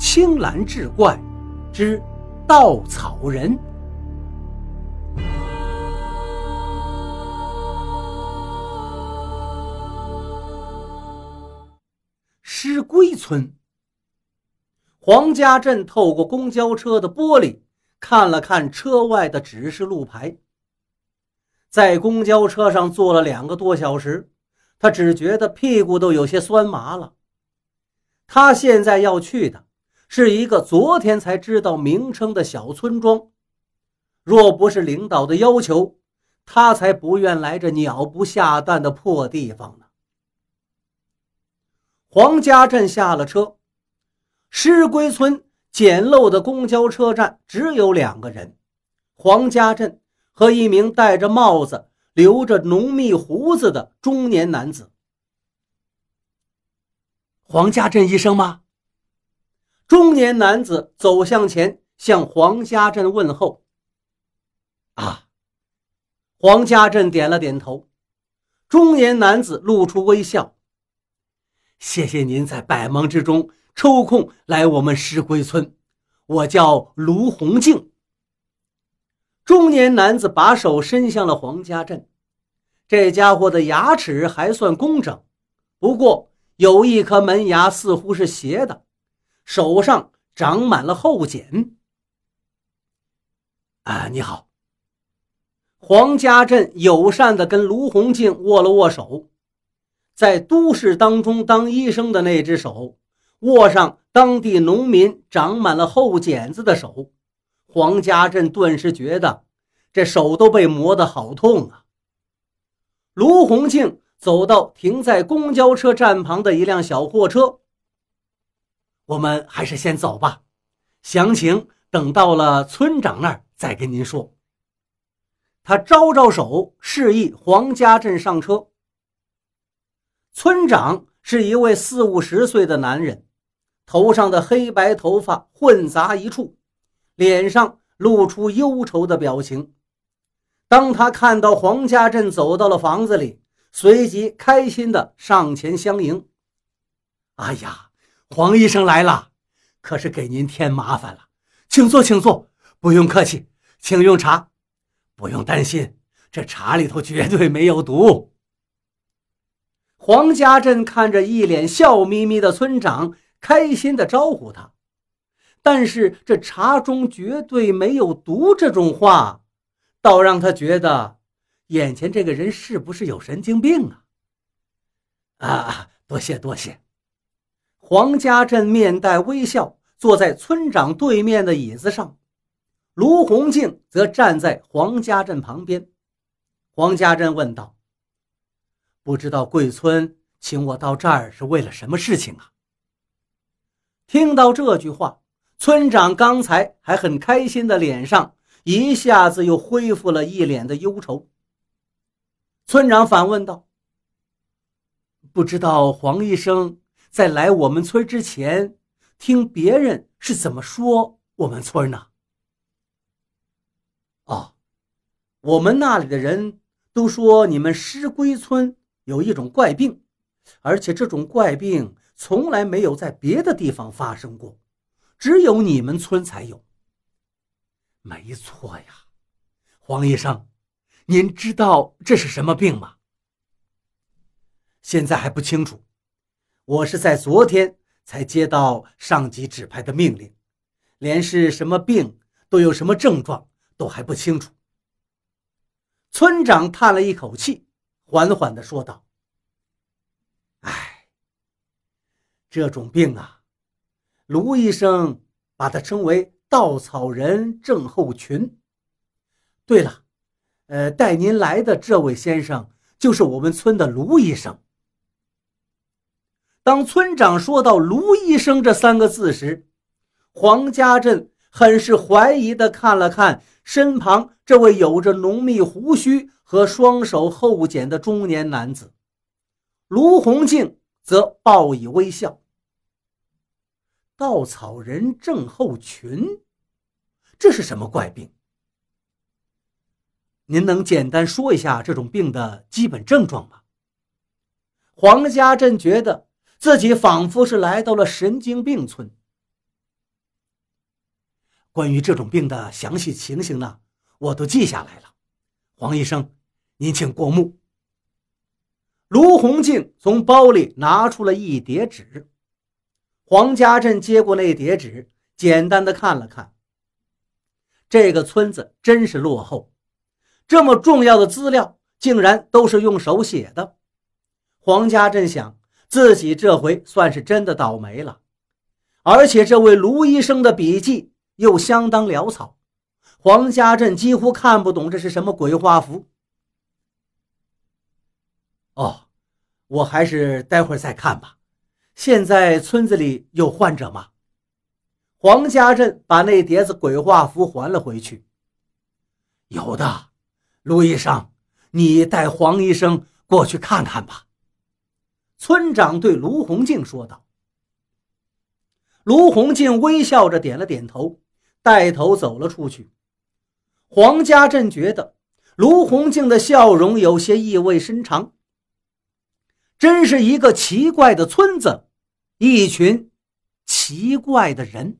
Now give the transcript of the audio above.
青蓝志怪之稻草人。尸龟村，黄家镇透过公交车的玻璃看了看车外的指示路牌，在公交车上坐了两个多小时，他只觉得屁股都有些酸麻了。他现在要去的是一个昨天才知道名称的小村庄，若不是领导的要求，他才不愿来这鸟不下蛋的破地方呢。黄家镇下了车，尸龟村简陋的公交车站只有两个人：黄家镇和一名戴着帽子、留着浓密胡子的中年男子。黄家镇医生吗？中年男子走向前，向黄家镇问候。啊，黄家镇点了点头。中年男子露出微笑。谢谢您在百忙之中抽空来我们石龟村，我叫卢洪静。中年男子把手伸向了黄家镇，这家伙的牙齿还算工整，不过有一颗门牙似乎是斜的，手上长满了后茧。啊，你好。黄家镇友善地跟卢洪静握了握手。在都市当中当医生的那只手，握上当地农民长满了后茧子的手，黄家镇顿时觉得这手都被磨得好痛啊。卢洪庆走到停在公交车站旁的一辆小货车，我们还是先走吧，详情等到了村长那儿再跟您说。他招招手，示意黄家镇上车。村长是一位四五十岁的男人，头上的黑白头发混杂一处，脸上露出忧愁的表情。当他看到黄家镇走到了房子里，随即开心地上前相迎。“哎呀，黄医生来了，可是给您添麻烦了，请坐，请坐，不用客气，请用茶，不用担心，这茶里头绝对没有毒。”黄家镇看着一脸笑眯眯的村长，开心地招呼他。但是这茶中绝对没有毒这种话，倒让他觉得眼前这个人是不是有神经病啊？啊，多谢多谢。黄家镇面带微笑，坐在村长对面的椅子上，卢洪静则站在黄家镇旁边。黄家镇问道。不知道贵村请我到这儿是为了什么事情啊？听到这句话，村长刚才还很开心的脸上一下子又恢复了一脸的忧愁。村长反问道：“不知道黄医生在来我们村之前，听别人是怎么说我们村呢？”哦，我们那里的人都说你们尸龟村。有一种怪病，而且这种怪病从来没有在别的地方发生过，只有你们村才有。没错呀，黄医生，您知道这是什么病吗？现在还不清楚，我是在昨天才接到上级指派的命令，连是什么病都有什么症状都还不清楚。村长叹了一口气。缓缓地说道：“哎，这种病啊，卢医生把它称为‘稻草人症候群’。对了，呃，带您来的这位先生就是我们村的卢医生。”当村长说到“卢医生”这三个字时，黄家镇很是怀疑地看了看身旁这位有着浓密胡须。和双手后茧的中年男子，卢洪静则报以微笑。稻草人症候群，这是什么怪病？您能简单说一下这种病的基本症状吗？黄家镇觉得自己仿佛是来到了神经病村。关于这种病的详细情形呢，我都记下来了。黄医生，您请过目。卢洪静从包里拿出了一叠纸，黄家镇接过那叠纸，简单的看了看。这个村子真是落后，这么重要的资料竟然都是用手写的。黄家镇想，自己这回算是真的倒霉了。而且这位卢医生的笔记又相当潦草，黄家镇几乎看不懂这是什么鬼画符。哦，我还是待会儿再看吧。现在村子里有患者吗？黄家镇把那碟子鬼画符还了回去。有的，卢医生，你带黄医生过去看看吧。村长对卢洪静说道。卢洪静微笑着点了点头，带头走了出去。黄家镇觉得卢洪静的笑容有些意味深长。真是一个奇怪的村子，一群奇怪的人。